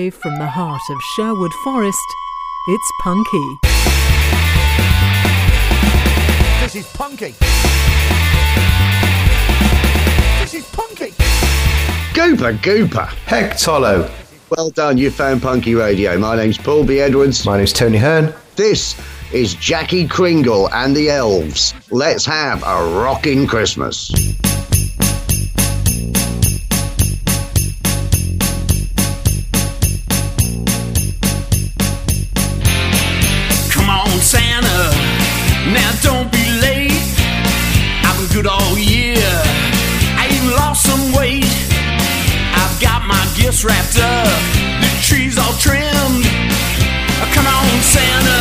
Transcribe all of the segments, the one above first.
Live from the heart of Sherwood Forest, it's Punky. This is Punky. This is Punky. Gooper, Gooper. Heck, Tollo. Well done, you found Punky Radio. My name's Paul B. Edwards. My name's Tony Hearn. This is Jackie Kringle and the Elves. Let's have a rocking Christmas. Santa.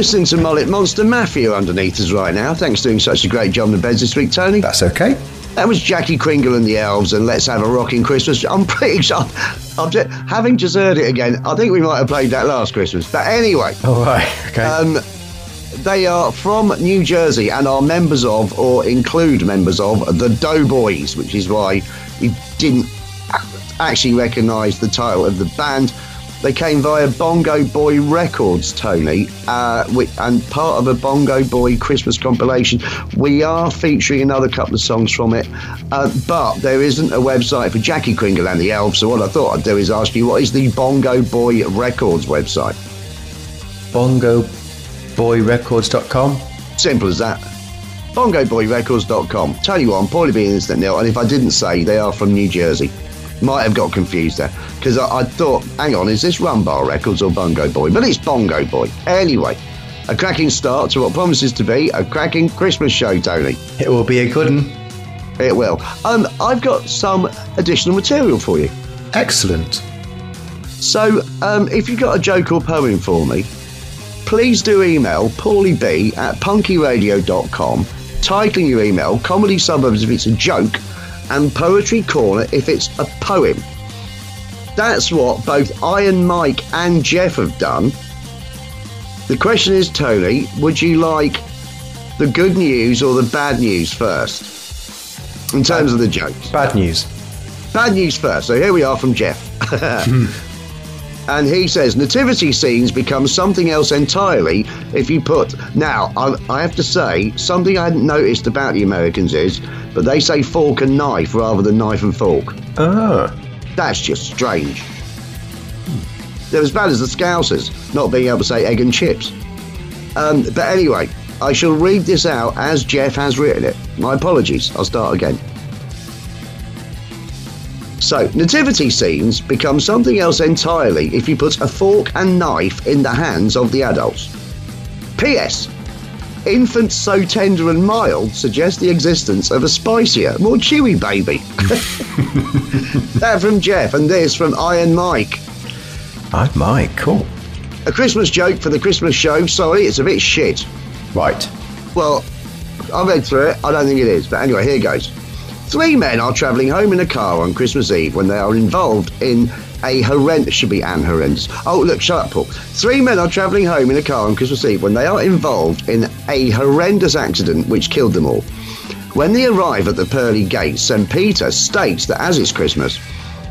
Listening to Mullet Monster Mafia underneath us right now. Thanks for doing such a great job in the beds this week, Tony. That's okay. That was Jackie Kringle and the Elves, and Let's Have a Rocking Christmas. I'm pretty sure, I'm just, having just heard it again, I think we might have played that last Christmas. But anyway, All right. Okay. um, they are from New Jersey and are members of, or include members of, the Doughboys, which is why you didn't actually recognise the title of the band. They came via Bongo Boy Records, Tony, uh, and part of a Bongo Boy Christmas compilation. We are featuring another couple of songs from it, uh, but there isn't a website for Jackie Kringle and the Elves. So what I thought I'd do is ask you, what is the Bongo Boy Records website? BongoBoyRecords.com. Simple as that. BongoBoyRecords.com. Tell you what, I'm probably being instant nil, and if I didn't say, they are from New Jersey. Might have got confused there because I, I thought, hang on, is this Rumbar Records or Bongo Boy? But it's Bongo Boy. Anyway, a cracking start to what promises to be a cracking Christmas show, Tony. It will be a good one. It will. Um, I've got some additional material for you. Excellent. So, um, if you've got a joke or poem for me, please do email paulieb at punkyradio.com, titling your email Comedy Suburbs if it's a joke, and Poetry Corner if it's a poem. That's what both I and Mike and Jeff have done. The question is, Tony, would you like the good news or the bad news first? In terms of the jokes. Bad news. Bad news first. So here we are from Jeff. and he says nativity scenes become something else entirely if you put. Now, I, I have to say, something I hadn't noticed about the Americans is, but they say fork and knife rather than knife and fork. Ah. That's just strange. They're as bad as the Scousers, not being able to say egg and chips. Um, but anyway, I shall read this out as Jeff has written it. My apologies. I'll start again. So, nativity scenes become something else entirely if you put a fork and knife in the hands of the adults. P.S. Infants so tender and mild suggest the existence of a spicier, more chewy baby. that from Jeff, and this from Iron Mike. Iron Mike, cool. A Christmas joke for the Christmas show. Sorry, it's a bit shit. Right. Well, I've read through it. I don't think it is. But anyway, here goes. Three men are travelling home in a car on Christmas Eve when they are involved in a horrendous. Should be an horrendous. Oh, look, shut up, Paul. Three men are travelling home in a car on Christmas Eve when they are involved in a horrendous accident which killed them all. When they arrive at the pearly gates, St. Peter states that as it's Christmas,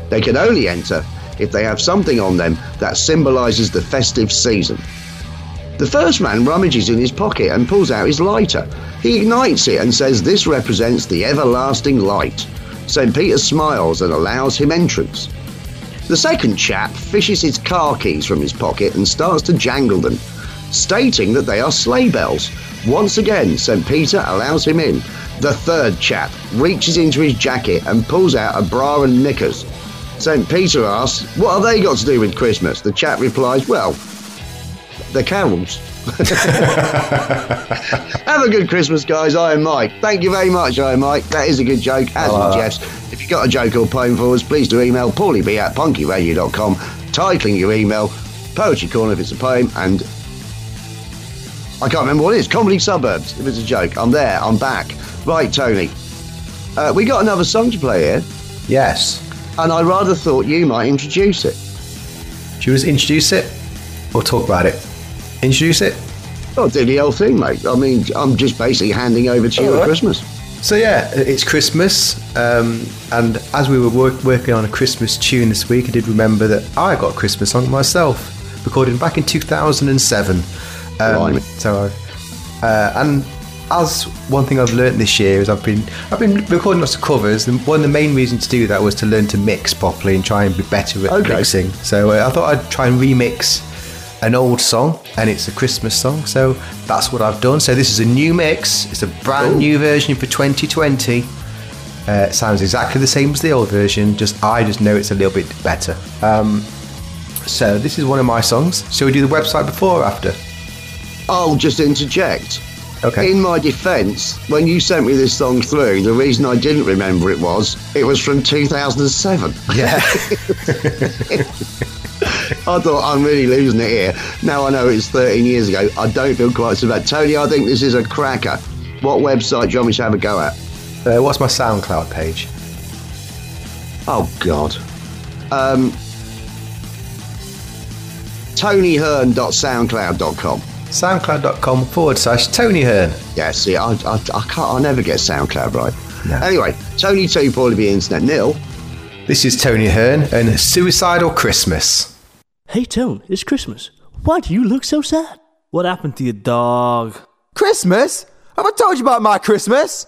they can only enter if they have something on them that symbolises the festive season. The first man rummages in his pocket and pulls out his lighter. He ignites it and says this represents the everlasting light. St. Peter smiles and allows him entrance. The second chap fishes his car keys from his pocket and starts to jangle them, stating that they are sleigh bells. Once again, St. Peter allows him in. The third chap reaches into his jacket and pulls out a bra and knickers. St. Peter asks, What have they got to do with Christmas? The chap replies, Well, the carols. Have a good Christmas, guys. Iron Mike. Thank you very much, Iron Mike. That is a good joke, as is. Jeff's. If you've got a joke or poem for us, please do email paulieb at punkyradio.com, titling your email, Poetry Corner if it's a poem, and I can't remember what it is, Comedy Suburbs if it's a joke. I'm there, I'm back. Right, Tony. Uh, we got another song to play here, Yes. and I rather thought you might introduce it. Should we just introduce it or talk about it? Introduce it? Oh, do the whole thing, mate. I mean, I'm just basically handing over to you All at. Christmas. So yeah, it's Christmas, um, and as we were work, working on a Christmas tune this week, I did remember that I got a Christmas song myself, recorded back in 2007. Um, so, I, uh, and as one thing I've learned this year is I've been I've been recording lots of covers, and one of the main reasons to do that was to learn to mix properly and try and be better at Okay. mixing. So uh, I thought I'd try and remix an old song, and it's a Christmas song. So that's what I've done. So this is a new mix. It's a brand Cool. new version for 2020. Uh, it sounds exactly the same as the old version. Just I just know it's a little bit better. Um, so this is one of my songs. Shall we do the website before or after? I'll just interject. Okay. In my defence, when you sent me this song through, the reason I didn't remember it was it was from 2007. Yeah. I thought I'm really losing it here. Now I know it's 13 years ago. I don't feel quite so bad. Tony, I think this is a cracker. What website do you want me to have a go at? uh, what's my SoundCloud page? Oh God. Um, TonyHearn.soundcloud.com. SoundCloud.com forward slash Tony Hearn. Yeah, see, I, I, I can't. I never get SoundCloud right. No. Anyway, Tony Two, Paulie B Internet Nil. This is Tony Hearn and Suicidal Christmas. Hey, Tone, it's Christmas. Why do you look so sad? What happened to your dog? Christmas? Have I told you about my Christmas?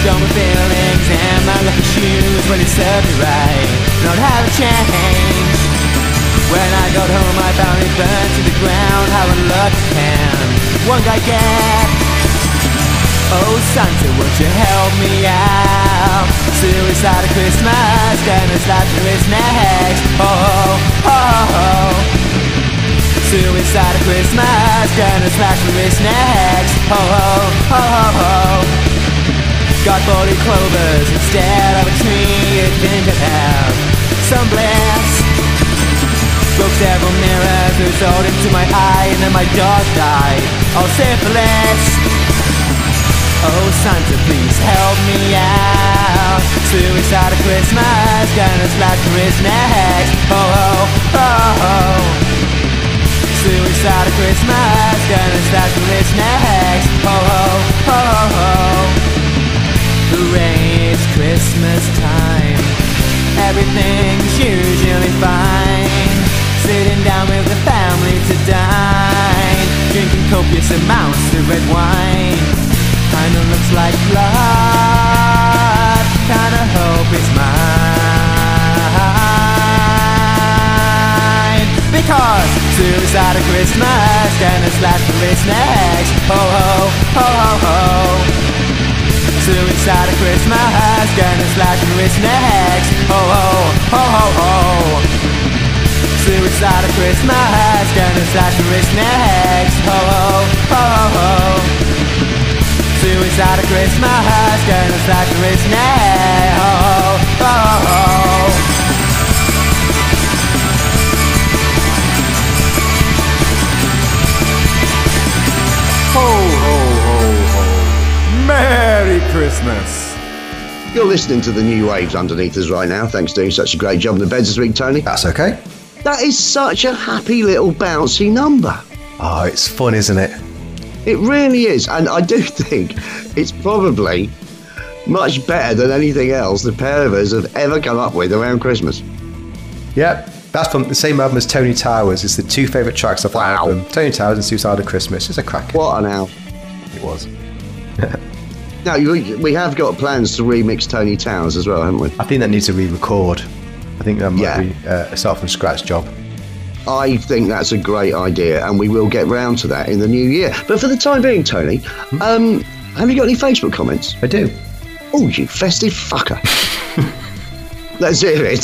Smash my feelings and my lucky shoes when it served me right. Not have a change. When I got home, I found it burned to the ground. How unlucky can one guy get? Oh, Santa, won't you help me out? Suicide at Christmas, Dennis Latcher is next. Oh, oh, oh. Suicide at Christmas, Dennis Latcher is next. Oh, oh, oh, oh, oh. Got 40 clovers instead of a tree You'd think I'd have some bliss Broke several mirrors, resulted into my eye And then my dog died, all syphilis. Oh Santa, please help me out. Suicide at Christmas, gonna slap his next. Oh, oh, oh, oh. Suicide Christmas, gonna slap his next. Oh, oh, oh, oh, oh. Hooray, it's Christmas time. Everything's usually fine. Sitting down with the family to dine. Drinking copious amounts of red wine. Kinda looks like love. kind of hope is mine. Because suicide at Christmas gonna slash the wrist next. Ho ho, ho ho ho. Suicide at Christmas gonna slash the wrist next. Ho ho, ho ho ho. Suicide at Christmas gonna slash the wrist next. Ho, ho ho ho. Suicide at Christmas gonna slash the wrist next. Ho ho. Ho, ho, ho, ho. Merry Christmas. You're listening to the new waves underneath us right now. Thanks for doing such a great job in the beds this week, Tony. That's okay. That is such a happy little bouncy number. Oh, it's fun, isn't it? It really is. And I do think it's probably much better than anything else the pair of us have ever come up with around Christmas. Yep. That's from the same album as Tony Towers. It's the two favourite tracks of that Wow. album. Tony Towers and Suicidal Christmas. It's a crack. What an hour. It was. Now, we have got plans to remix Tony Towers as well, haven't we? I think that needs a re-record. I think that might Yeah. be uh, a start from scratch job. I think that's a great idea, and we will get round to that in the new year. But for the time being, Tony, um, have you got any Facebook comments? I do. Oh, you festive fucker. Let's hear it.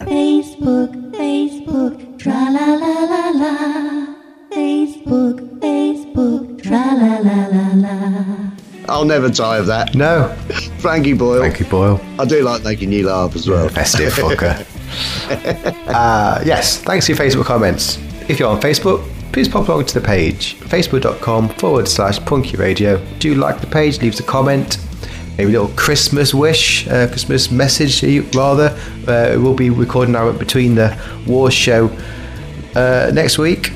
Facebook, Facebook, tra la la la la. Facebook, Facebook, I'll never tire of that. No. Frankie Boyle. Thank you, Boyle. I do like making you laugh as well. Festive fucker. uh, yes, thanks for your Facebook comments. If you're on Facebook, please pop along to the page facebook.com forward slash punky radio. Do like the page, leave us a comment, maybe a little Christmas wish, uh, Christmas message, uh, rather. Uh, we'll be recording our Between the war show uh, next week.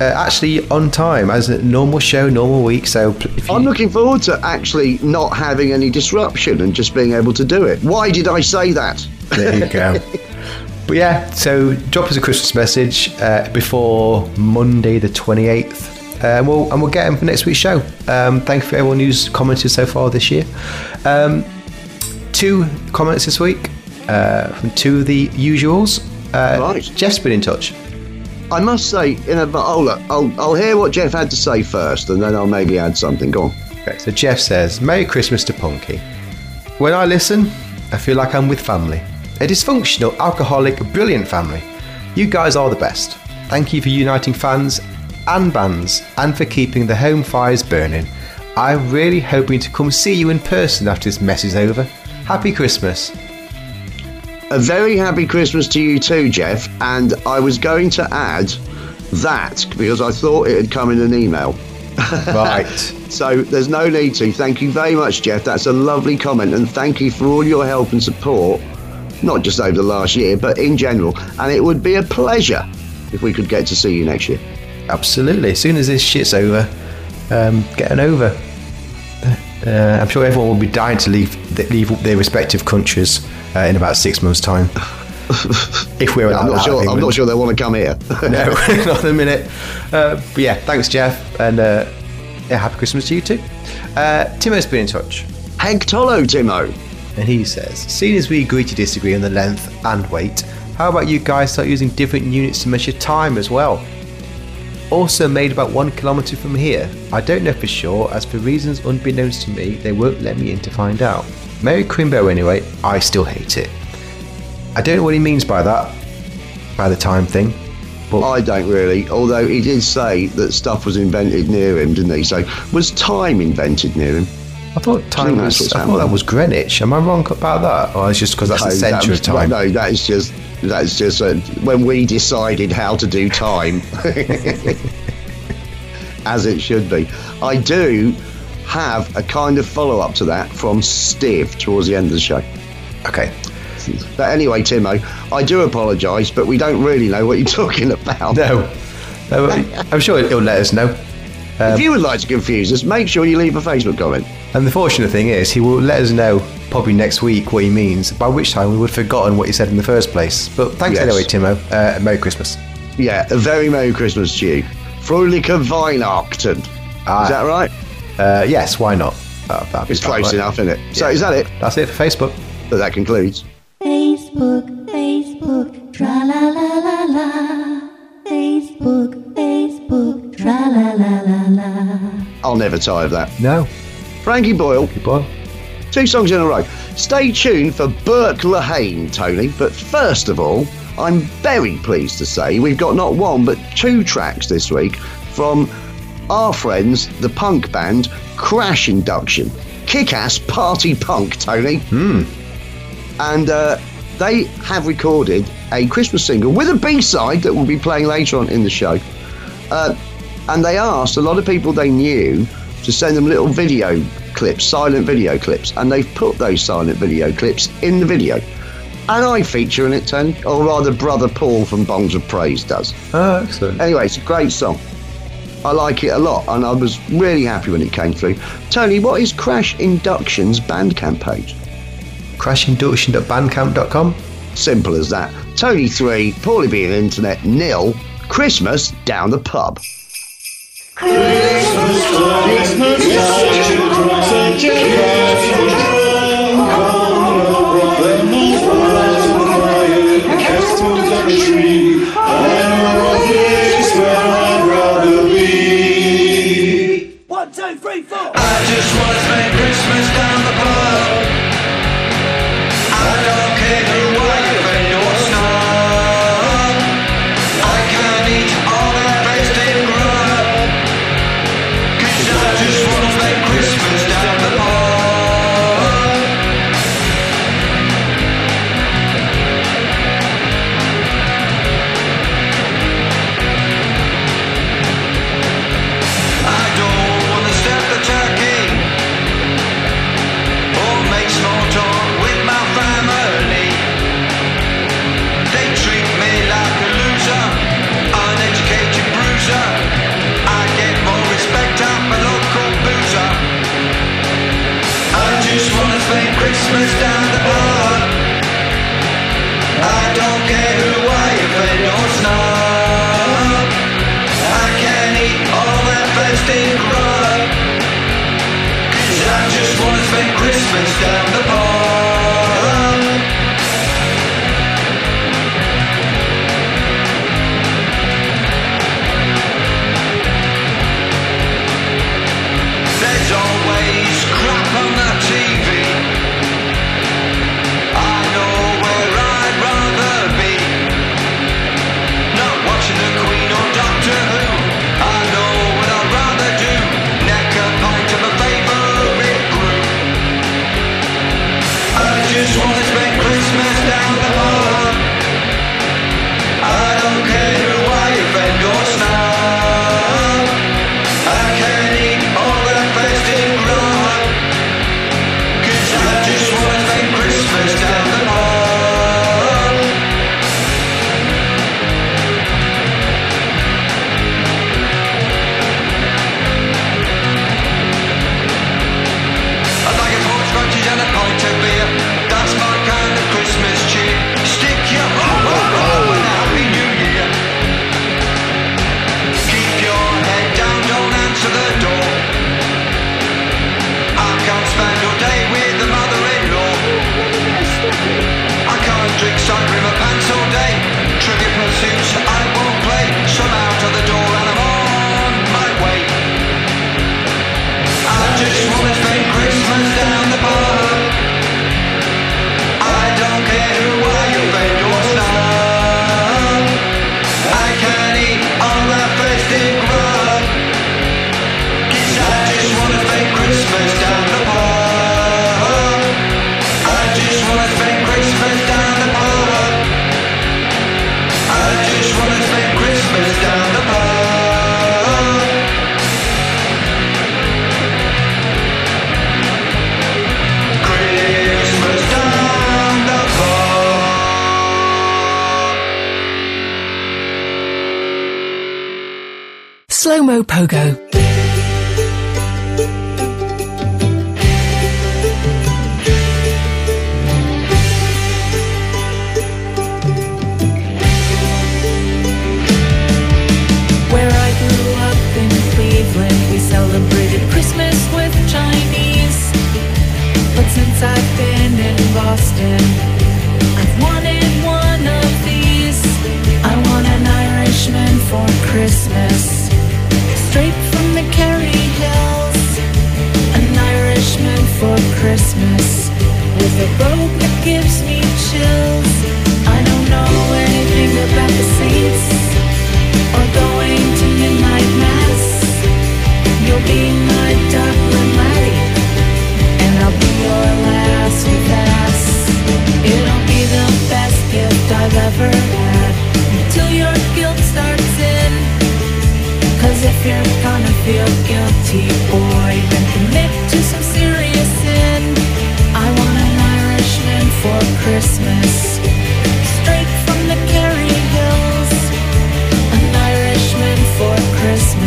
Uh, actually, on time as a normal show, normal week. So you, I'm looking forward to actually not having any disruption and just being able to do it. Why did I say that? There you go. but yeah, so drop us a Christmas message uh, before Monday the 28th. Uh, and, we'll, and we'll get them for next week's show. Um, thank you for everyone who's commented so far this year. Um, two comments this week uh, from two of the usuals. Uh, Right. Jeff's been in touch. I must say, in a, oh look, I'll, I'll hear what Jeff had to say first, and then I'll maybe add something. Go on. Okay, so Jeff says, Merry Christmas to Punky. When I listen, I feel like I'm with family. A dysfunctional, alcoholic, brilliant family. You guys are the best. Thank you for uniting fans and bands and for keeping the home fires burning. I'm really hoping to come see you in person after this mess is over. Happy Christmas. A very happy Christmas to you too, Jeff. And I was going to add that because I thought it had come in an email. Right. So there's no need to. Thank you very much, Jeff. That's a lovely comment, and thank you for all your help and support, not just over the last year, but in general. And it would be a pleasure if we could get to see you next year. Absolutely. As soon as this shit's over, um, getting over. Uh, I'm sure everyone will be dying to leave leave their respective countries uh, in about six months' time. if we're allowed I'm not sure. I'm England. not sure they want to come here. No, not a minute. Uh, but yeah, thanks, Jeff, and uh, yeah, happy Christmas to you too. Uh, Timo's been in touch, Hegtolo, Timo. and he says, "Seeing as we agree to disagree on the length and weight, how about you guys start using different units to measure time as well?" Also made about one kilometre from here. I don't know for sure, as for reasons unbeknownst to me, they won't let me in to find out. Merry Crimbo anyway, I still hate it. I don't know what he means by that, by the time thing. But I don't really. Although he did say that stuff was invented near him, didn't he? So was time invented near him? I thought time think was. I thought that was Greenwich. Am I wrong about that, or it's just because that's the No, that centre was- of time? No, that is just that's just uh, when we decided how to do time, as it should be. I do have a kind of follow up to that from Steve towards the end of the show. Okay. But anyway, Timo, I do apologise, but we don't really know what you're talking about. No. No, I'm sure he'll let us know. if you would like to confuse us, make sure you leave a Facebook comment. And the fortunate thing is, he will let us know probably next week what he means. By which time we would have forgotten what he said in the first place. But thanks Yes. anyway, Timo. Uh, Merry Christmas. Yeah, a very Merry Christmas to you. Fröhliche Weihnachten. Ah. Is that right? Uh, yes, why not? Uh, that'd It's close right. enough, isn't it? So Yeah. is that it? That's it for Facebook. But that concludes. Facebook, Facebook, tra la la la la. Facebook, Facebook, tra la la la la. I'll never tire of that. No. Frankie Boyle, Good boy. two songs in a row. Stay tuned for Burke Lahane, Tony. But first of all, I'm very pleased to say we've got not one but two tracks this week from our friends, the punk band Crash Induction. Kick ass party punk, Tony. Hmm. And uh, they have recorded a Christmas single with a B side that we'll be playing later on in the show. Uh, and they asked a lot of people they knew to send them little video clips, silent video clips, and they've put those silent video clips in the video. And I feature in it, Tony, or rather, brother Paul from Bongs of Praise does. Oh, excellent. Anyway, it's a great song. I like it a lot, and I was really happy when it came through. Tony, what is Crash Induction's Bandcamp page? Crashinduction.bandcamp.com. Simple as that. Tony 3, Paulie being internet, nil, Christmas down the pub. One, two, three, four. I just want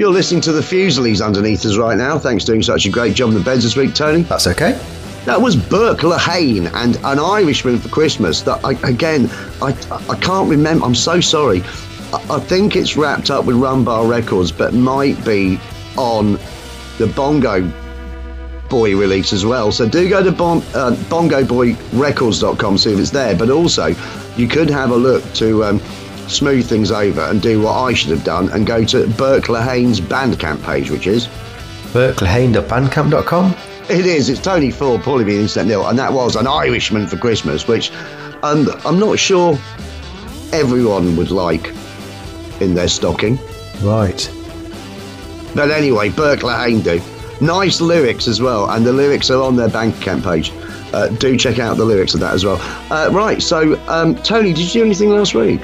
You're listening to the Fusilies underneath us right now. Thanks for doing such a great job in the beds this week, Tony. That's okay. That was Burke Lahane and an Irishman for Christmas. That I, again, I I can't remember. I'm so sorry. I, I think it's wrapped up with Rumbar Records, but might be on the Bongo Boy release as well. So do go to bon, uh, bongoboyrecords.com see if it's there. But also, you could have a look to um, smooth things over and do what I should have done and go to Burke Lahane's Bandcamp page, which is burkelahane.bandcamp.com. it is. It's Tony Ford, Paulie being Instant Nil, and that was an Irishman for Christmas, which um, I'm not sure everyone would like in their stocking. Right. But anyway, Burke Lahane do. Nice lyrics as well, and the lyrics are on their Bandcamp page. Uh, do check out the lyrics of that as well. Uh, right, so um, Tony, did you do anything last week?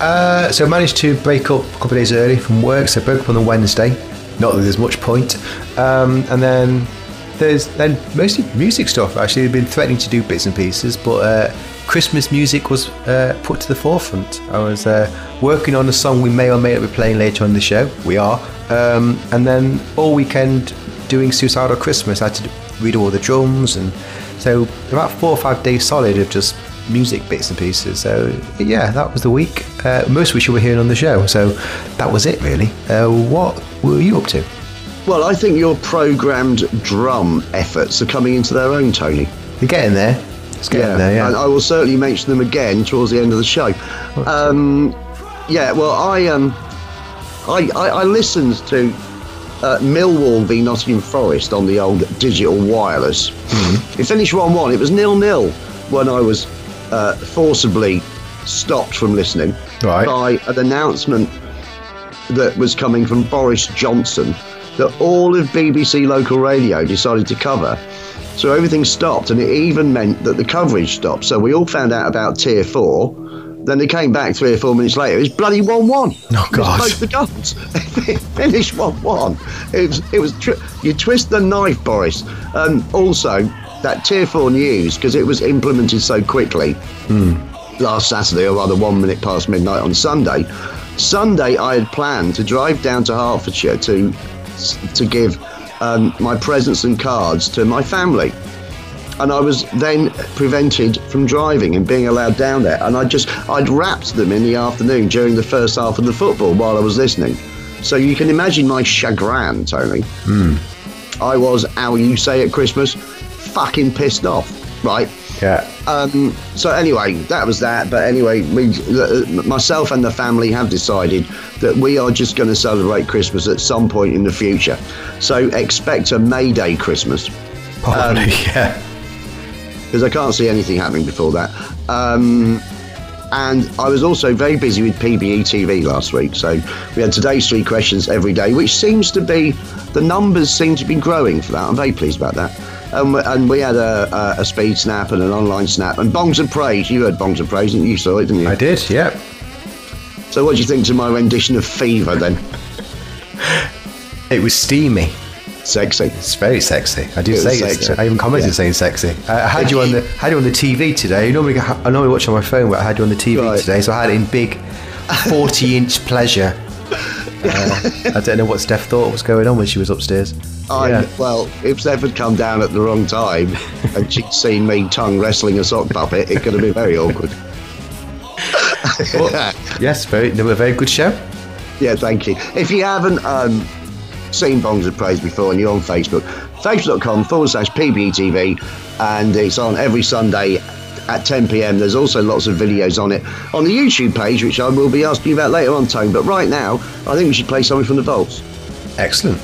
Uh, so I managed to break up a couple of days early from work. So I broke up on the Wednesday. Not that there's much point. Um, and then there's then mostly music stuff. Actually, I've been threatening to do bits and pieces, but uh, Christmas music was uh, put to the forefront. I was uh, working on a song we may or may not be playing later on the show. We are. Um, and then all weekend doing Suicidal Christmas. I had to read all the drums, and so about four or five days solid of just music bits and pieces. So yeah, that was the week. Uh, most of which you were hearing on the show. So that was it really. Uh, what were you up to? Well, I think your programmed drum efforts are coming into their own, Tony. You're getting there. It's getting there. Yeah. And I will certainly mention them again towards the end of the show. Um, yeah, well, I um, I, I, I listened to uh, Millwall v Nottingham Forest on the old digital wireless. It finished 1 1. It was nil nil when I was uh, forcibly stopped from listening Right. by an announcement that was coming from Boris Johnson that all of BBC local radio decided to cover. So everything stopped, and it even meant that the coverage stopped. So we all found out about Tier 4 Then they came back three or four minutes later. It was bloody one-one. Oh, God. Both the It finished one-one. It was. It was. Tri- you twist the knife, Boris. Um, also, that tier four news because it was implemented so quickly last Saturday, or rather one minute past midnight on Sunday. Sunday, I had planned to drive down to Hertfordshire to to give um, my presents and cards to my family. And I was then prevented from driving and being allowed down there. And I just, I'd wrapped them in the afternoon during the first half of the football while I was listening. So you can imagine my chagrin, Tony. I was, how you say at Christmas, fucking pissed off, right? Yeah. Um, so anyway, that was that. But anyway, we, myself and the family have decided that we are just going to celebrate Christmas at some point in the future. So expect a May Day Christmas Probably, yeah. because I can't see anything happening before that. Um, and I was also very busy with PBE TV last week, so we had today's three questions every day, which seems to be the numbers seem to be growing for that. I'm very pleased about that. Um, and we had a, a, speed snap and an online snap and bongs and praise. You heard bongs and praise, didn't you? You saw it, didn't you? I did, yeah. So what do you think to my rendition of Fever then? It was steamy. Sexy. It's very sexy. I do It say sexy. I even commented Yeah. saying sexy. I I had you on the had you on the TV today. You normally I normally watch on my phone, but I had you on the TV Right. today, so I had it in big, forty inch pleasure. Uh, I don't know what Steph thought was going on when she was upstairs. I, Yeah. Well, if Steph had come down at the wrong time and she'd seen me tongue wrestling a sock puppet, it could have been very awkward. Well, yes, very another very good show. Yeah, thank you. If you haven't um, seen Bongs of Praise before and you're on Facebook, facebook.com forward slash PBTV, and it's on every Sunday at 10 pm. There's also lots of videos on it on the YouTube page, which I will be asking you about later on, Tone. But right now, I think we should play something from the Vaults. Excellent.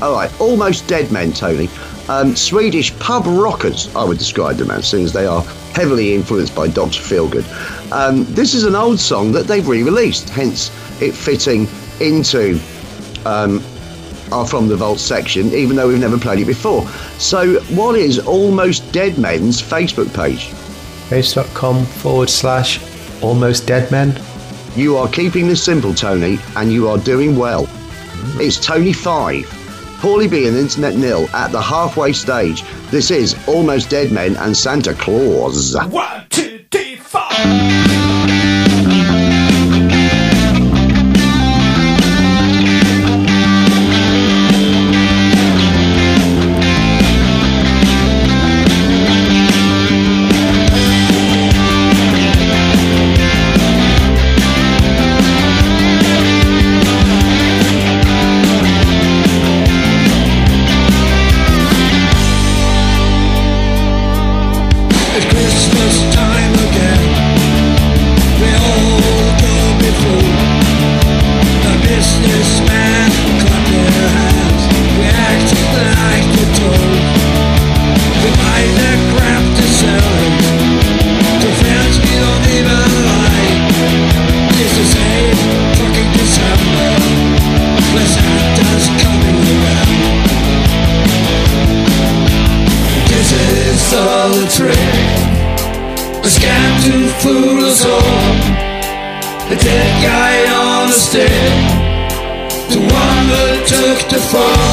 All right, Almost Dead Men, Tony. Um, Swedish pub rockers, I would describe them as, since they are heavily influenced by Dr. Feelgood. Um, this is an old song that they've re released, hence it fitting into um, our From the Vault section, even though we've never played it before. So, what is Almost Dead Men's Facebook page? Facebook.com forward slash almost dead men. You are keeping this simple, Tony, and you are doing well. It's Tony 5. Paulie B and Internet Nil at the halfway stage. This is Almost Dead Men and Santa Claus. One, two, three, four. Took fall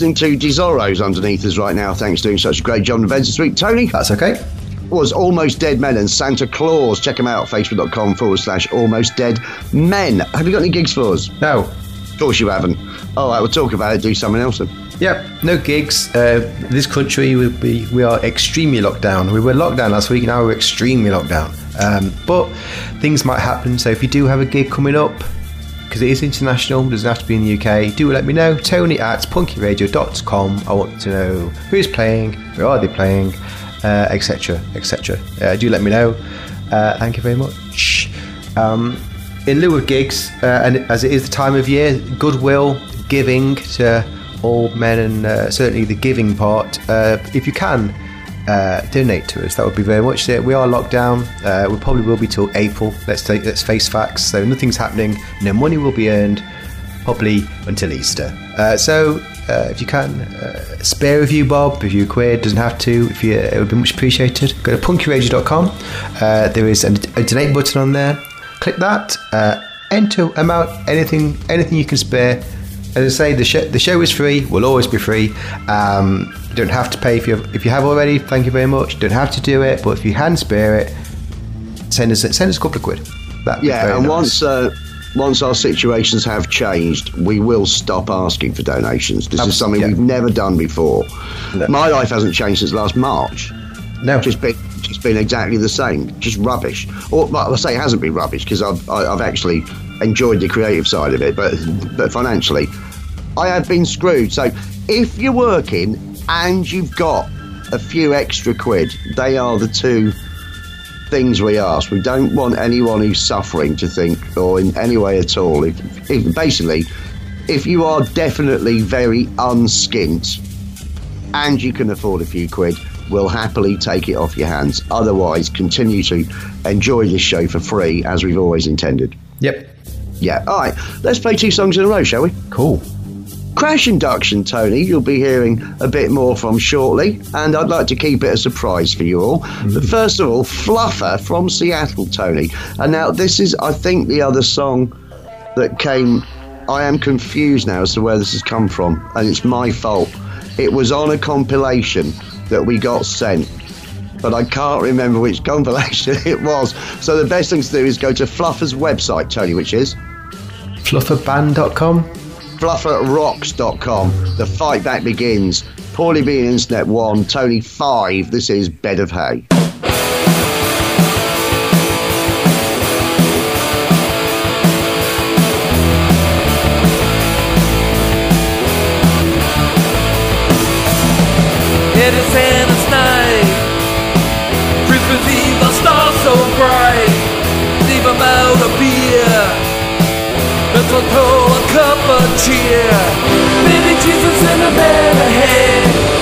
listening to Desoros underneath us right now. Thanks for doing such a great job on events this week. Tony? That's okay. Was Almost Dead Men and Santa Claus. Check them out, at facebook.com forward slash almost dead men. Have you got any gigs for us? No. Of course you haven't. All right, we'll talk about it, do something else then. Yep, no gigs. Uh, this country, we, we, we are extremely locked down. We were locked down last week, now we're extremely locked down. Um, but things might happen, so if you do have a gig coming up, because it is international, doesn't have to be in the UK, do let me know. Tony at punkyradio.com. I want to know who's playing, where are they playing, etc. etc. Uh, do let me know. Uh, thank you very much. Um, in lieu of gigs, uh, and as it is the time of year, goodwill, giving to all men, and uh, certainly the giving part. Uh, if you can, uh, donate to us. That would be very much it. We are locked down. Uh, we probably will be till April. Let's take, let's face facts. So nothing's happening. No money will be earned probably until Easter. Uh, so uh, if you can, uh, spare a few bob, a few quid. Doesn't have to. If you, it would be much appreciated. Go to punkyradio.com. Uh, there is a, a donate button on there. Click that. Enter amount anything anything you can spare. As I say, the show, the show is free. Will always be free. Um, you don't have to pay if you have, if you have already. Thank you very much. You don't have to do it, but if you can spare it, send us send us a couple of quid. That'd Yeah, and nice. once uh, once our situations have changed, we will stop asking for donations. This is something yeah. we've never done before. No. My life hasn't changed since last March. no, Just been just been exactly the same. Just rubbish. Or well, I say it hasn't been rubbish because I've I- I've actually enjoyed the creative side of it, but but financially, I have been screwed. So if you're working and you've got a few extra quid, they are the two things we ask. We don't want anyone who's suffering to think, or in any way at all. If, if basically, if you are definitely very unskint and you can afford a few quid, we'll happily take it off your hands. Otherwise, continue to enjoy this show for free as we've always intended. yep, Yeah. All right. Let's play two songs in a row, shall we? cool. Crash Induction, Tony, you'll be hearing a bit more from shortly, and I'd like to keep it a surprise for you all. Mm. But first of all, Fluffer from Seattle, Tony. And now, this is, I think, the other song that came. I am confused now as to where this has come from, and it's my fault. It was on a compilation that we got sent. But I can't remember which compilation it was. So the best thing to do is go to Fluffer's website, Tony, which is Flufferband.com. flufferrocks.com. The fight back begins. Paulie B and Internet 1, Tony 5. This is Bed of Hay. It is Santa's night. Christmas Eve, the stars so bright. Leave 'em out a beer. A cup of cheer. Baby Jesus in a bed ahead.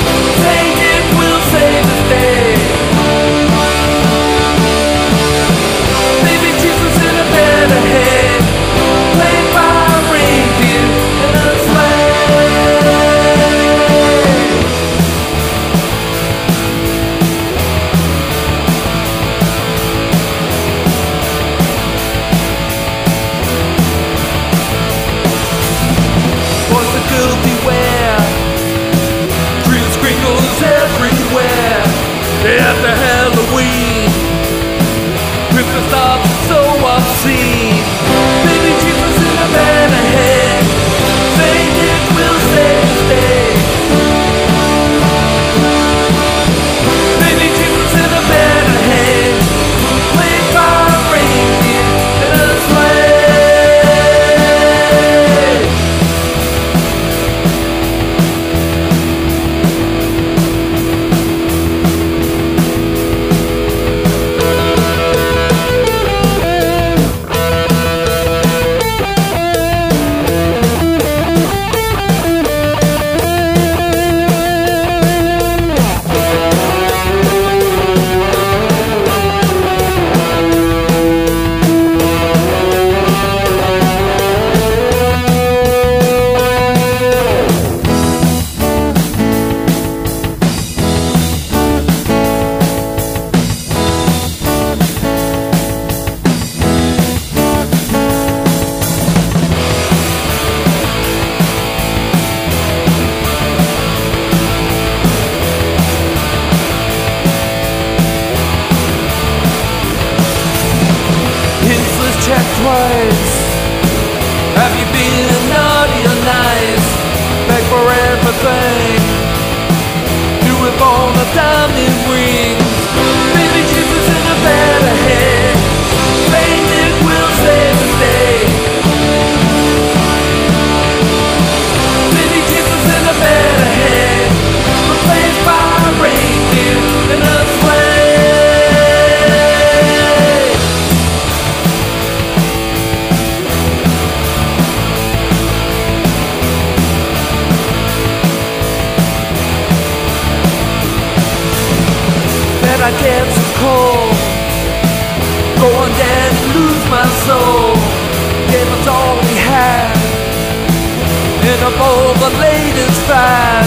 fast.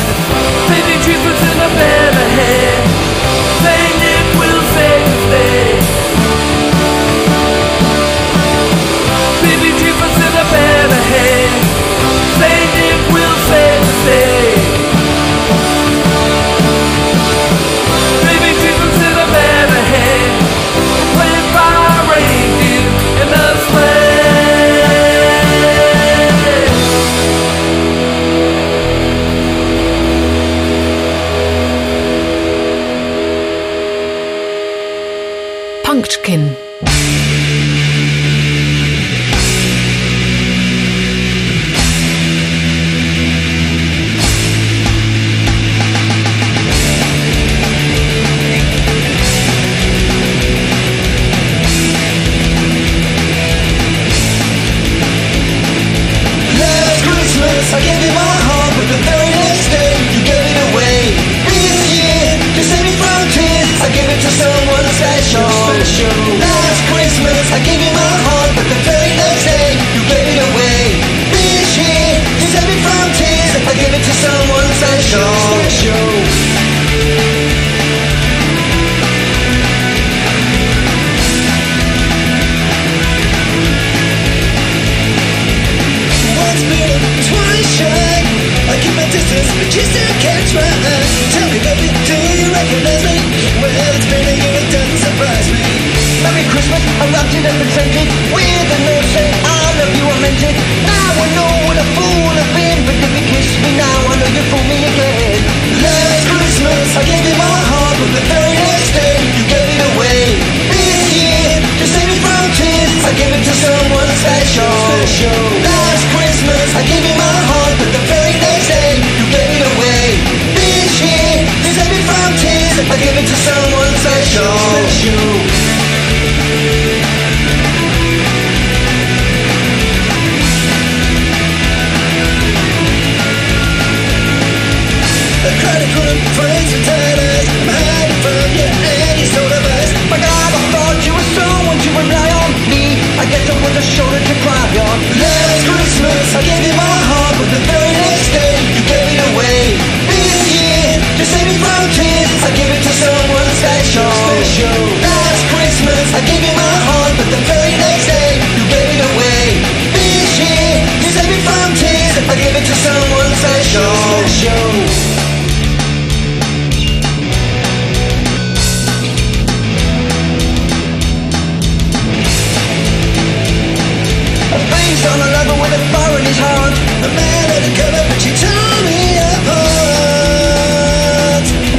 on a lover with a fire in his heart. A man at a cover but she tore me apart.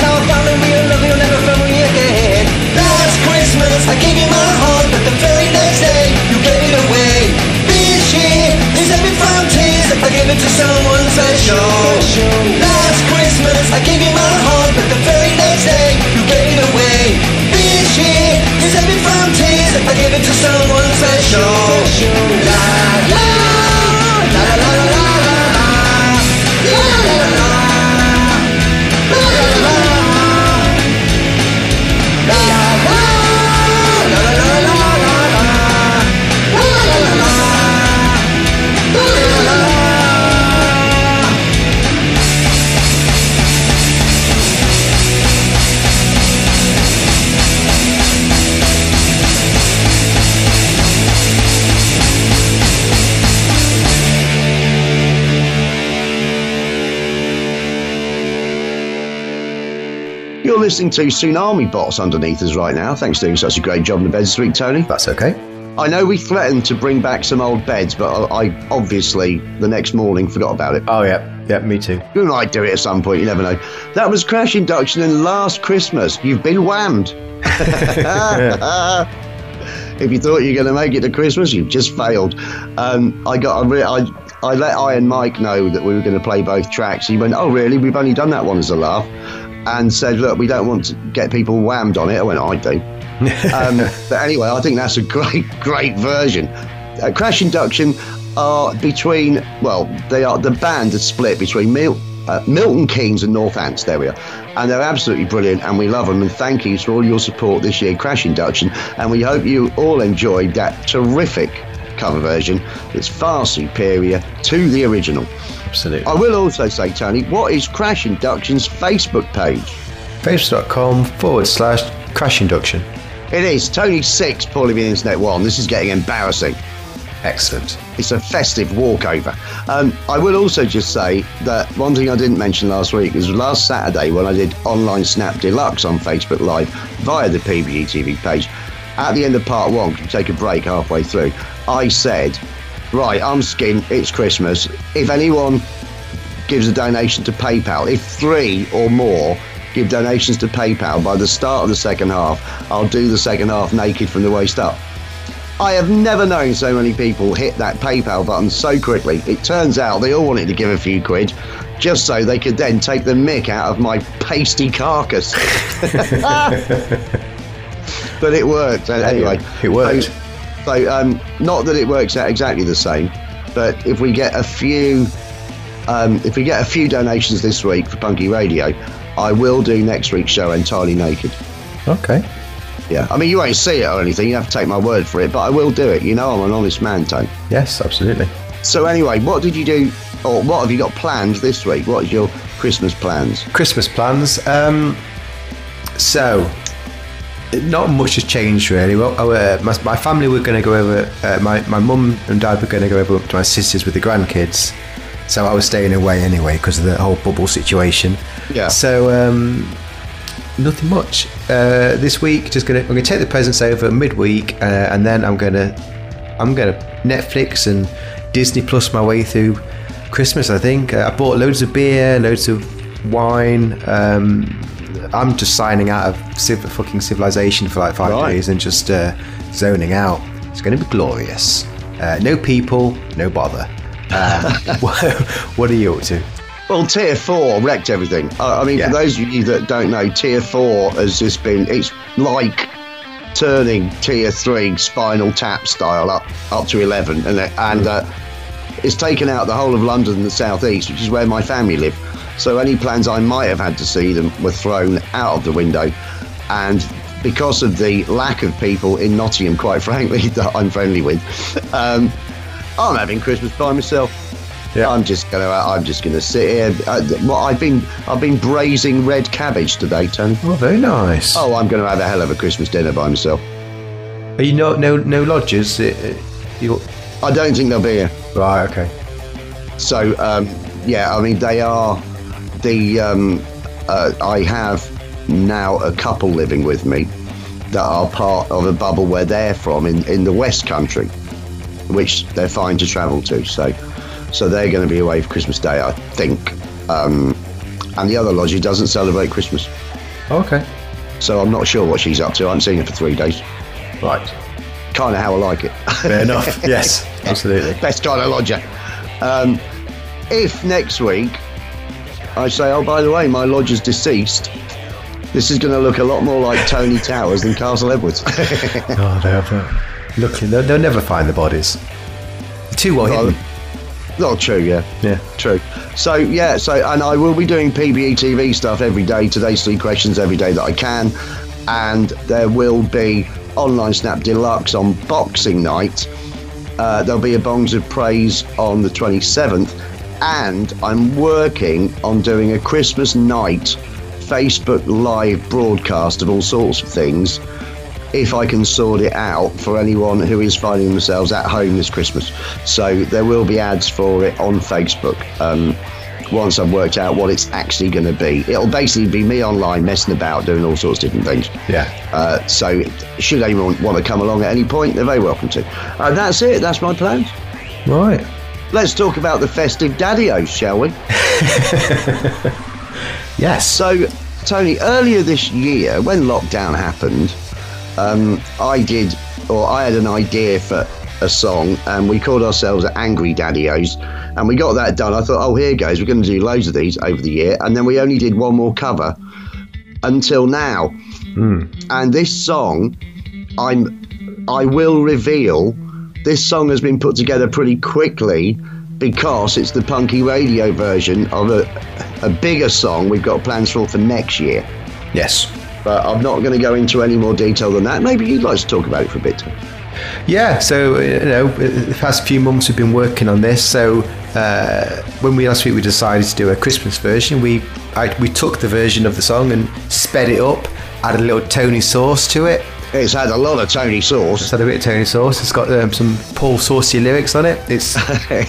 Now I found a real love you'll never find me again. Last Christmas I gave you my heart But the very next day you gave it away. This year is every from tears I gave it to someone special. Last Christmas I gave you my heart But the very next day you gave it away. This year is every from tears I gave it to someone special. Yeah! Listening to tsunami bots underneath us right now. Thanks for doing such a great job in the beds this week, Tony. That's okay. I know we threatened to bring back some old beds, but I, obviously the next morning forgot about it. Oh yeah, yeah, me too. You might do it at some point. You never know. That was Crash Induction and Last Christmas. You've been whammed. if you thought you were going to make it to Christmas, you've just failed. Um, I got a re- I, I let Iron Mike know that we were going to play both tracks. He went, "Oh, really? We've only done that one as a laugh." And said, "Look, we don't want to get people whammed on it." I went, "I do." um, but anyway, I think that's a great, great version. Uh, Crash Induction are between, well, they are the band is split between Mil- uh, Milton Keynes and Northants. There we are, and they're absolutely brilliant, and we love them. And thank you for all your support this year, Crash Induction, and we hope you all enjoyed that terrific cover version that's far superior to the original. Absolutely. I will also say, Tony, what is Crash Induction's Facebook page? Facebook.com forward slash crash induction. It is Tony Six, Paulie the Internet One. This is getting embarrassing. Excellent. It's a festive walkover. Um, I will also just say that one thing I didn't mention last week is last Saturday when I did Online Snap Deluxe on Facebook Live via the PBE TV page. At the end of part one, can take a break halfway through, I said, Right, I'm skin, it's Christmas. If anyone gives a donation to PayPal, if three or more give donations to PayPal by the start of the second half, I'll do the second half naked from the waist up. I have never known so many people hit that PayPal button so quickly. It turns out they all wanted to give a few quid just so they could then take the mick out of my pasty carcass. but it worked anyway. It worked. So, um, not that it works out exactly the same, but if we get a few, um, if we get a few donations this week for Punky Radio, I will do next week's show entirely naked. Okay. Yeah, I mean you won't see it or anything. You have to take my word for it, but I will do it. You know, I'm an honest man, Tone. Yes, absolutely. So anyway, what did you do, or what have you got planned this week? What is your Christmas plans? Christmas plans. Um, so, not much has changed really. Well, uh, my, my family were going to go over. Uh, my my mum and dad were going to go over to my sisters with the grandkids. So I was staying away anyway because of the whole bubble situation. Yeah. So um, nothing much uh, this week. Just gonna I'm gonna take the presents over midweek, uh, and then I'm gonna I'm gonna Netflix and Disney Plus my way through Christmas. I think uh, I bought loads of beer, loads of wine. Um, I'm just signing out of civ- fucking civilization for like five Right. days and just uh, zoning out. It's going to be glorious. Uh, no people, no bother. Um, what, are you up to? Well, Tier Four wrecked everything. I, I mean, Yeah. for those of you that don't know, Tier Four has just been. It's like turning Tier Three Spinal Tap style up up to eleven, and it- and uh, it's taken out the whole of London and the southeast, which is where my family live. So any plans I might have had to see them were thrown out of the window, and because of the lack of people in Nottingham, quite frankly, that I'm friendly with, um, I'm having Christmas by myself. Yeah. I'm just gonna. I'm just gonna sit here. Uh, well, I've been. I've been braising red cabbage today, Tony. Oh, very nice. Oh, I'm gonna have a hell of a Christmas dinner by myself. Are you no no no lodgers? Uh, uh, you I don't think they'll be here. right? Okay. So, um, yeah, I mean, they are the. Um, uh, I have now a couple living with me that are part of a bubble where they're from in, in the West Country, which they're fine to travel to. So, so they're going to be away for Christmas Day, I think. Um, and the other lodger doesn't celebrate Christmas, Okay. so I'm not sure what she's up to. I haven't seen her for three days. Right. Kind of how I like it. Fair enough. yes. Absolutely. Best kind of lodger. Um, if next week I say, oh, by the way, my lodger's deceased, this is going to look a lot more like Tony Towers than Castle Edwards. Oh, they'll, they'll, look, they'll, they'll never find the bodies. Too well Well, hidden. Not true, yeah. Yeah. True. So, yeah, so, and I will be doing PBE TV stuff every day, today's three questions every day that I can. And there will be online Snap Deluxe on Boxing Night. Uh, there'll be a Bongs of Praise on the 27th. And I'm working on doing a Christmas night Facebook Live broadcast of all sorts of things if I can sort it out for anyone who is finding themselves at home this Christmas. So there will be ads for it on Facebook. Um, once I've worked out what it's actually going to be, it'll basically be me online messing about, doing all sorts of different things. Yeah. Uh, so, should anyone want to come along at any point, they're very welcome to. Uh, that's it. That's my plans. Right. Let's talk about the festive daddios, shall we? Yes. So, Tony, earlier this year, when lockdown happened, um, I did, or I had an idea for a song, and we called ourselves Angry Daddy-O's, and we got that done. I thought, oh, here goes, we're going to do loads of these over the year, and then we only did one more cover until now. And this song, I'm, I will reveal, this song has been put together pretty quickly because it's the punky radio version of a, a bigger song we've got plans for for next year. Yes. But I'm not going to go into any more detail than that. Maybe you'd like to talk about it for a bit. Yeah, so you know, the past few months we've been working on this. So uh, when we last week we decided to do a Christmas version, we I, we took the version of the song and sped it up, added a little Tony sauce to it. It's had a lot of Tony sauce. It's had a bit of Tony sauce. It's got um, some Paul Saucy lyrics on it. It's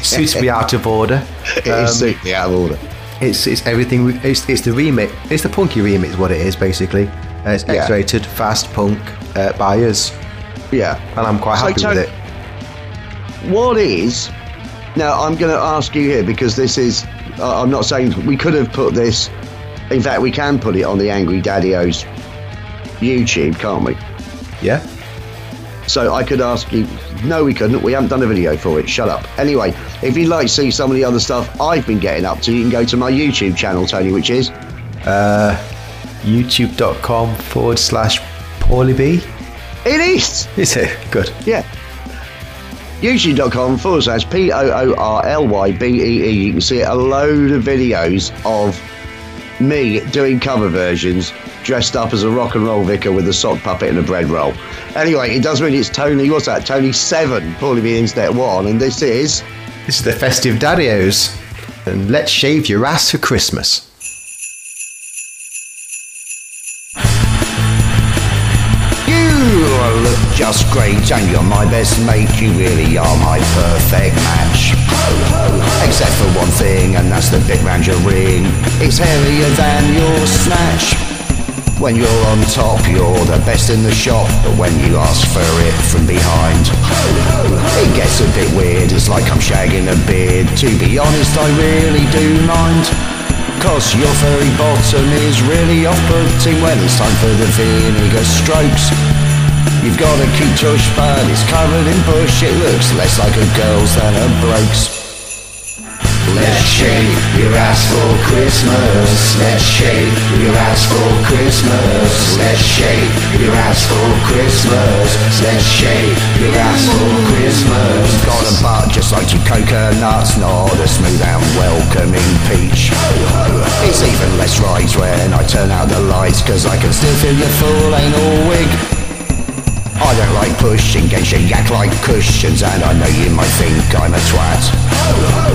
suitably out of order. It is Um, suitably out of order. It's it's everything. we- It's, it's the remix. It's the punky remix. What it is basically. Uh, it's Yeah. X-rated, fast punk uh, by us, Yeah. and I'm quite So happy Tony- with it. What is. Now, I'm going to ask you here because this is. Uh, I'm not saying we could have put this. In fact, we can put it on the Angry Daddy-O's YouTube, can't we? Yeah. So I could ask you. No, we couldn't. We haven't done a video for it. Shut up. Anyway, if you'd like to see some of the other stuff I've been getting up to, you can go to my YouTube channel, Tony, which is. Uh, YouTube.com forward slash Paulie. It is! Is it good? Yeah. YouTube.com forward slash P O O R L Y B E E. You can see a load of videos of me doing cover versions dressed up as a rock and roll vicar with a sock puppet and a bread roll. Anyway, it does mean it's Tony, what's that? Tony 7, Paulie B Internet 1, and this is. This is the festive daddios, and let's shave your ass for Christmas. You look just great and you're my best mate. You really are my perfect match. Except for one thing, and that's the bit round your ring. It's hairier than your snatch. When you're on top, you're the best in the shop. But when you ask for it from behind, it gets a bit weird. It's like I'm shagging a beard. To be honest, I really do mind. Cause your furry bottom is really off-putting when it's time for the vinegar strokes. You've got a cute tush, but it's covered in bush. It looks less like a girl's than a bloke's. Let's shave your ass for Christmas. Let's shave your ass for Christmas. Let's shave your ass for Christmas. Let's shave your ass for Christmas. Got a butt just like two coconuts, not a smooth and welcoming peach. It's even less right when I turn out the lights, cause I can still feel your full anal wig. I don't like pushing against your yak like cushions, and I know you might think I'm a twat.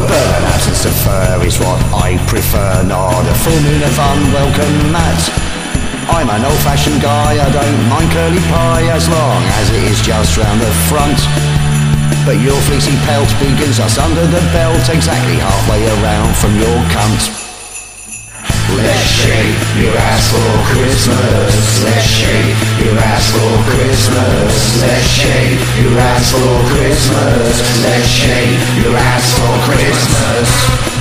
But an absence of fur is what I prefer, not a full moon of unwelcome mat. I'm an old fashioned guy, I don't mind curly pie as long as it is just round the front. But your fleecy pelt begins us under the belt, exactly halfway around from your cunt. Let's shake your ass for Christmas. Let's shake your ass for Christmas. Let's shake your ass for Christmas. Let's shake your ass for Christmas.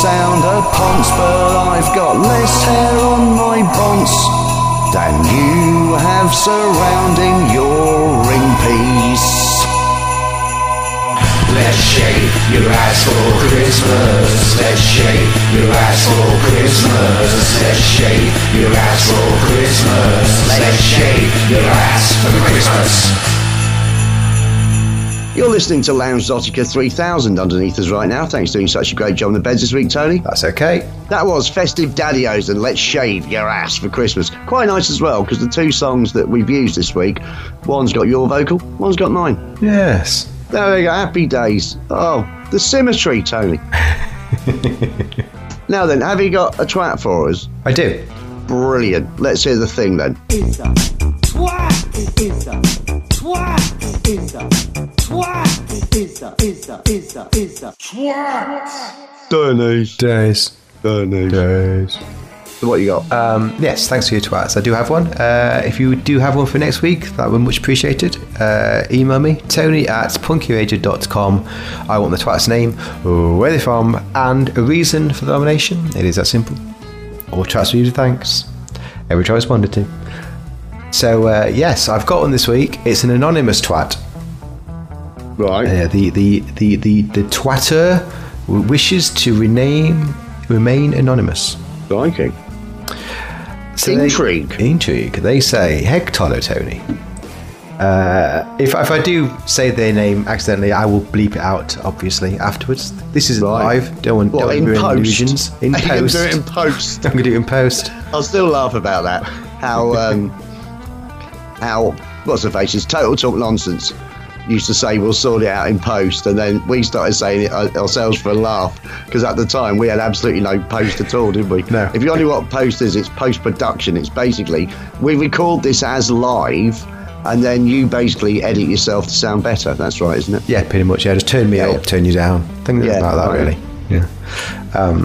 Sound a ponce, but I've got less hair on my bonce than you have surrounding your ring piece. Let's shave your ass for Christmas. Let's shave your ass for Christmas. Let's shave your ass for Christmas. Let's shave your ass for Christmas. You're listening to Lounge Zotica 3000 underneath us right now. Thanks for doing such a great job on the beds this week, Tony. That's okay. That was Festive Daddios and Let's Shave Your Ass for Christmas. Quite nice as well, because the two songs that we've used this week, one's got your vocal, one's got mine. Yes. There we go, happy days. Oh, the symmetry, Tony. now then, have you got a twat for us? I do. Brilliant. Let's hear the thing then. It's a Twat is a twat is a twat is a is. Denise. Days. Denise. Days. So what you got? Um, yes, thanks for your twats. I do have one. Uh, if you do have one for next week, that would be much appreciated. Uh, email me, tony at punkyradio.com. I want the twat's name, where they're from, and a reason for the nomination. It is that simple. All twats for you thanks. Every try responded to. So, uh, yes, I've got one this week. It's an anonymous twat. Right. Uh, the, the, the, the, the twatter wishes to rename, remain anonymous. Liking. Intrigue. intrigue. They say, Heck Tolo Tony. Uh, if, if I do say their name accidentally, I will bleep it out, obviously, afterwards. This is live. Don't want, What, don't in post? illusions. In Are you gonna post. do it in post? I'm going to do it in post. I'll still laugh about that. How um, how what's the face? It's total talk nonsense. Used to say we'll sort it out in post, and then we started saying it ourselves for a laugh because at the time we had absolutely no post at all, didn't we? No. If you only what post is, it's post production. It's basically we record this as live, and then you basically edit yourself to sound better. That's right, isn't it? Yeah, pretty much. Yeah, just turn me up, turn you down. Things Yeah, like that, right. really. Yeah. Um,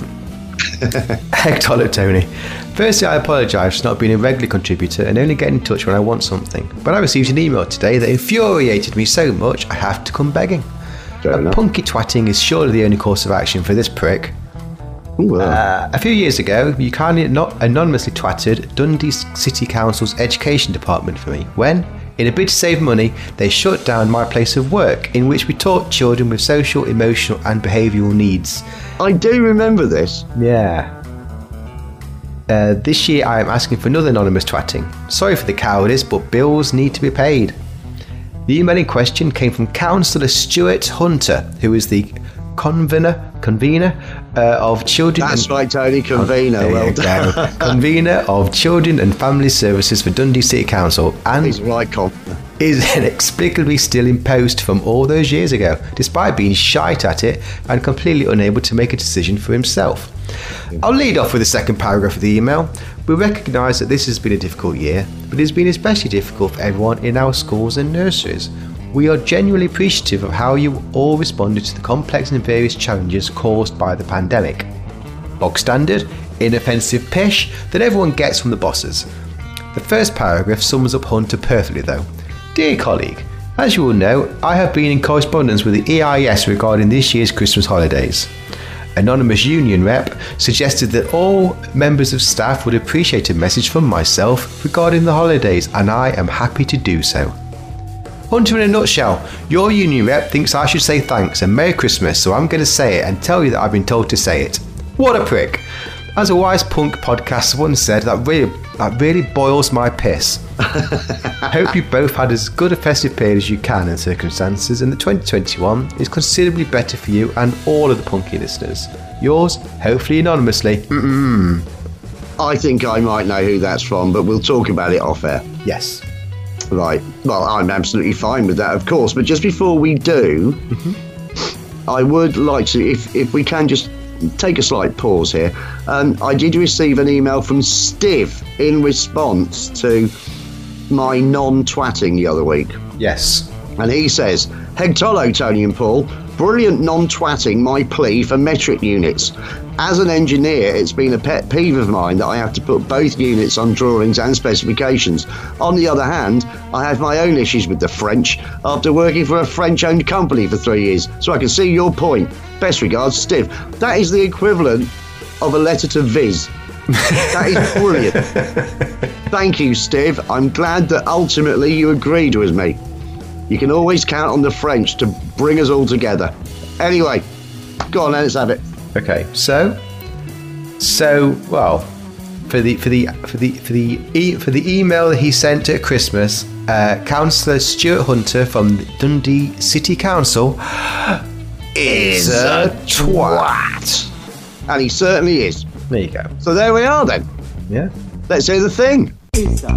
Heck Tolo Tony. Firstly, I apologise for not being a regular contributor and only getting in touch when I want something. But I received an email today that infuriated me so much I have to come begging. Now, punky twatting is surely the only course of action for this prick. Uh, a few years ago, you kindly not anonymously twatted Dundee City Council's education department for me when, in a bid to save money, they shut down my place of work in which we taught children with social, emotional, and behavioural needs. I do remember this. Yeah. Uh, this year, I am asking for another anonymous twatting. Sorry for the cowardice, but bills need to be paid. The email in question came from Councillor Stuart Hunter, who is the convener convener uh, of children. That's and- right, Tony. Convener. There well done. convener of Children and Family Services for Dundee City Council, and He's right, convener. is inexplicably still in post from all those years ago, despite being shite at it and completely unable to make a decision for himself. I'll lead off with the second paragraph of the email. We recognise that this has been a difficult year, but it has been especially difficult for everyone in our schools and nurseries. We are genuinely appreciative of how you all responded to the complex and various challenges caused by the pandemic. Bog standard, inoffensive pish that everyone gets from the bosses. The first paragraph sums up Hunter perfectly though. Dear colleague, as you will know, I have been in correspondence with the EIS regarding this year's Christmas holidays. Anonymous Union rep suggested that all members of staff would appreciate a message from myself regarding the holidays, and I am happy to do so. Hunter, in a nutshell, your union rep thinks I should say thanks and Merry Christmas, so I'm going to say it and tell you that I've been told to say it. What a prick! As a wise punk podcast once said, that really, that really boils my piss. I hope you both had as good a festive period as you can in circumstances, and that 2021 is considerably better for you and all of the punky listeners. Yours, hopefully anonymously. Mm-mm. I think I might know who that's from, but we'll talk about it off air. Yes. Right. Well, I'm absolutely fine with that, of course. But just before we do, mm-hmm. I would like to, if if we can, just take a slight pause here. Um, I did receive an email from Stiv in response to my non-twatting the other week. Yes. And he says, Hegtolo, Tony and Paul, brilliant non twatting my plea for metric units. As an engineer, it's been a pet peeve of mine that I have to put both units on drawings and specifications. On the other hand, I have my own issues with the French after working for a French owned company for three years, so I can see your point. Best regards, Steve. That is the equivalent of a letter to Viz. That is brilliant. Thank you, Steve. I'm glad that ultimately you agreed with me. You can always count on the French to bring us all together. Anyway, go on then, let's have it. Okay, so, so well, for the for the for the for the e- for the email that he sent at Christmas, uh, Councillor Stuart Hunter from Dundee City Council is a twat. And he certainly is. There you go. So there we are then. Yeah. Let's hear the thing. Is a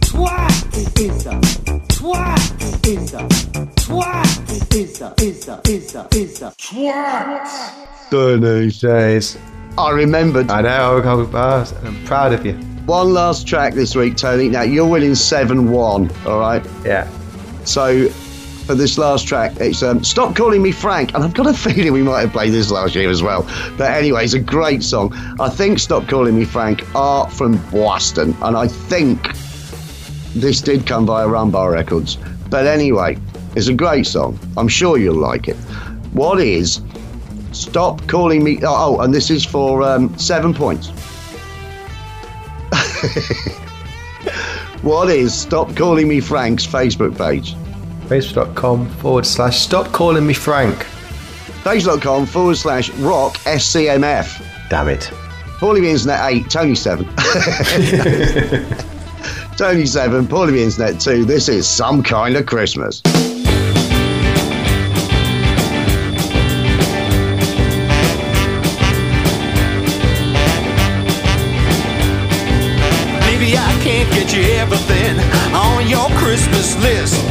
twat. Is a twat. Is a twat. Is a is a is a is a twat. Denise. Days. I remembered. I know. I'm, proud of you. One last track this week, Tony. Now you're winning seven one. All right. Yeah. So for this last track, it's um, "Stop Calling Me Frank," and I've got a feeling we might have played this last year as well. But anyway, it's a great song. I think "Stop Calling Me Frank" are from Boston, and I think this did come via Rum Bar Records. But anyway, it's a great song. I'm sure you'll like it. What is "Stop Calling Me"? Oh, and this is for um, seven points. what is "Stop Calling Me Frank's Facebook page? Facebook.com forward slash stop calling me Frank. Facebook.com forward slash rock SCMF. Damn it. Paulie the Internet 8, Tony 7. Tony 7, Paulie the Internet 2. This is some kind of Christmas. Maybe I can't get you everything on your Christmas list,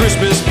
Christmas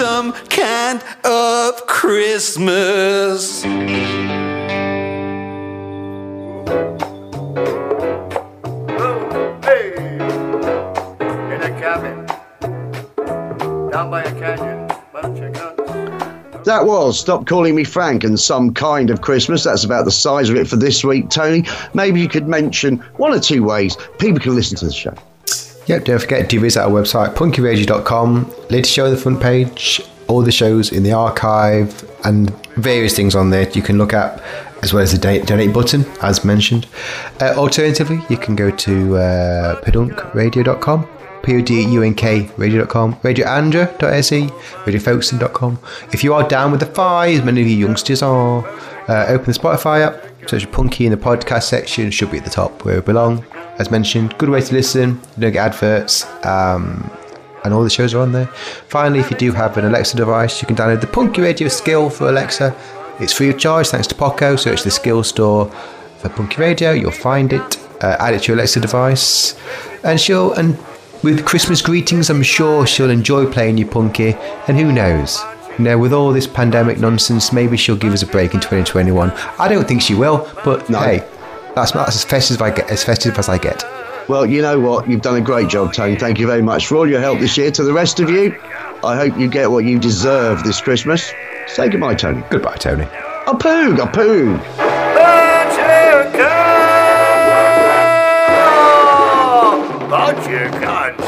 some kind of Christmas. Oh, hey, in a cabin, down by a canyon, bunch of guns. That was Stop Calling Me Frank and Some Kind of Christmas. That's about the size of it for this week, Tony. Maybe you could mention one or two ways people can listen to the show. Yep, don't forget to visit our website, punkyradio.com. Latest show on the front page, all the shows in the archive, and various things on there you can look at, as well as the donate, button, as mentioned. Uh, alternatively, you can go to uh, podunkradio.com, P-O-D-U-N-K radio.com, radioandra.se, radiofolkson.com. If you are down with the fi, as many of you youngsters are, uh, open the Spotify app, search Punky in the podcast section, should be at the top where it belong. As mentioned, good way to listen, you don't get adverts, um, and all the shows are on there. Finally, if you do have an Alexa device, you can download the Podunk Radio skill for Alexa. It's free of charge thanks to Poco. Search the skill store for Podunk Radio, you'll find it. Uh, add it to your Alexa device, and she'll and with Christmas greetings, I'm sure she'll enjoy playing you Punky. And who knows? You know, with all this pandemic nonsense, maybe she'll give us a break in 2021. I don't think she will, but hey, that's, that's as festive as I get. As festive as I get. Well, you know what? You've done a great job, Tony. Thank you very much for all your help this year. To the rest of you, I hope you get what you deserve this Christmas. Say goodbye, Tony. Goodbye, Tony. A poog, a poog. Bunch of guns.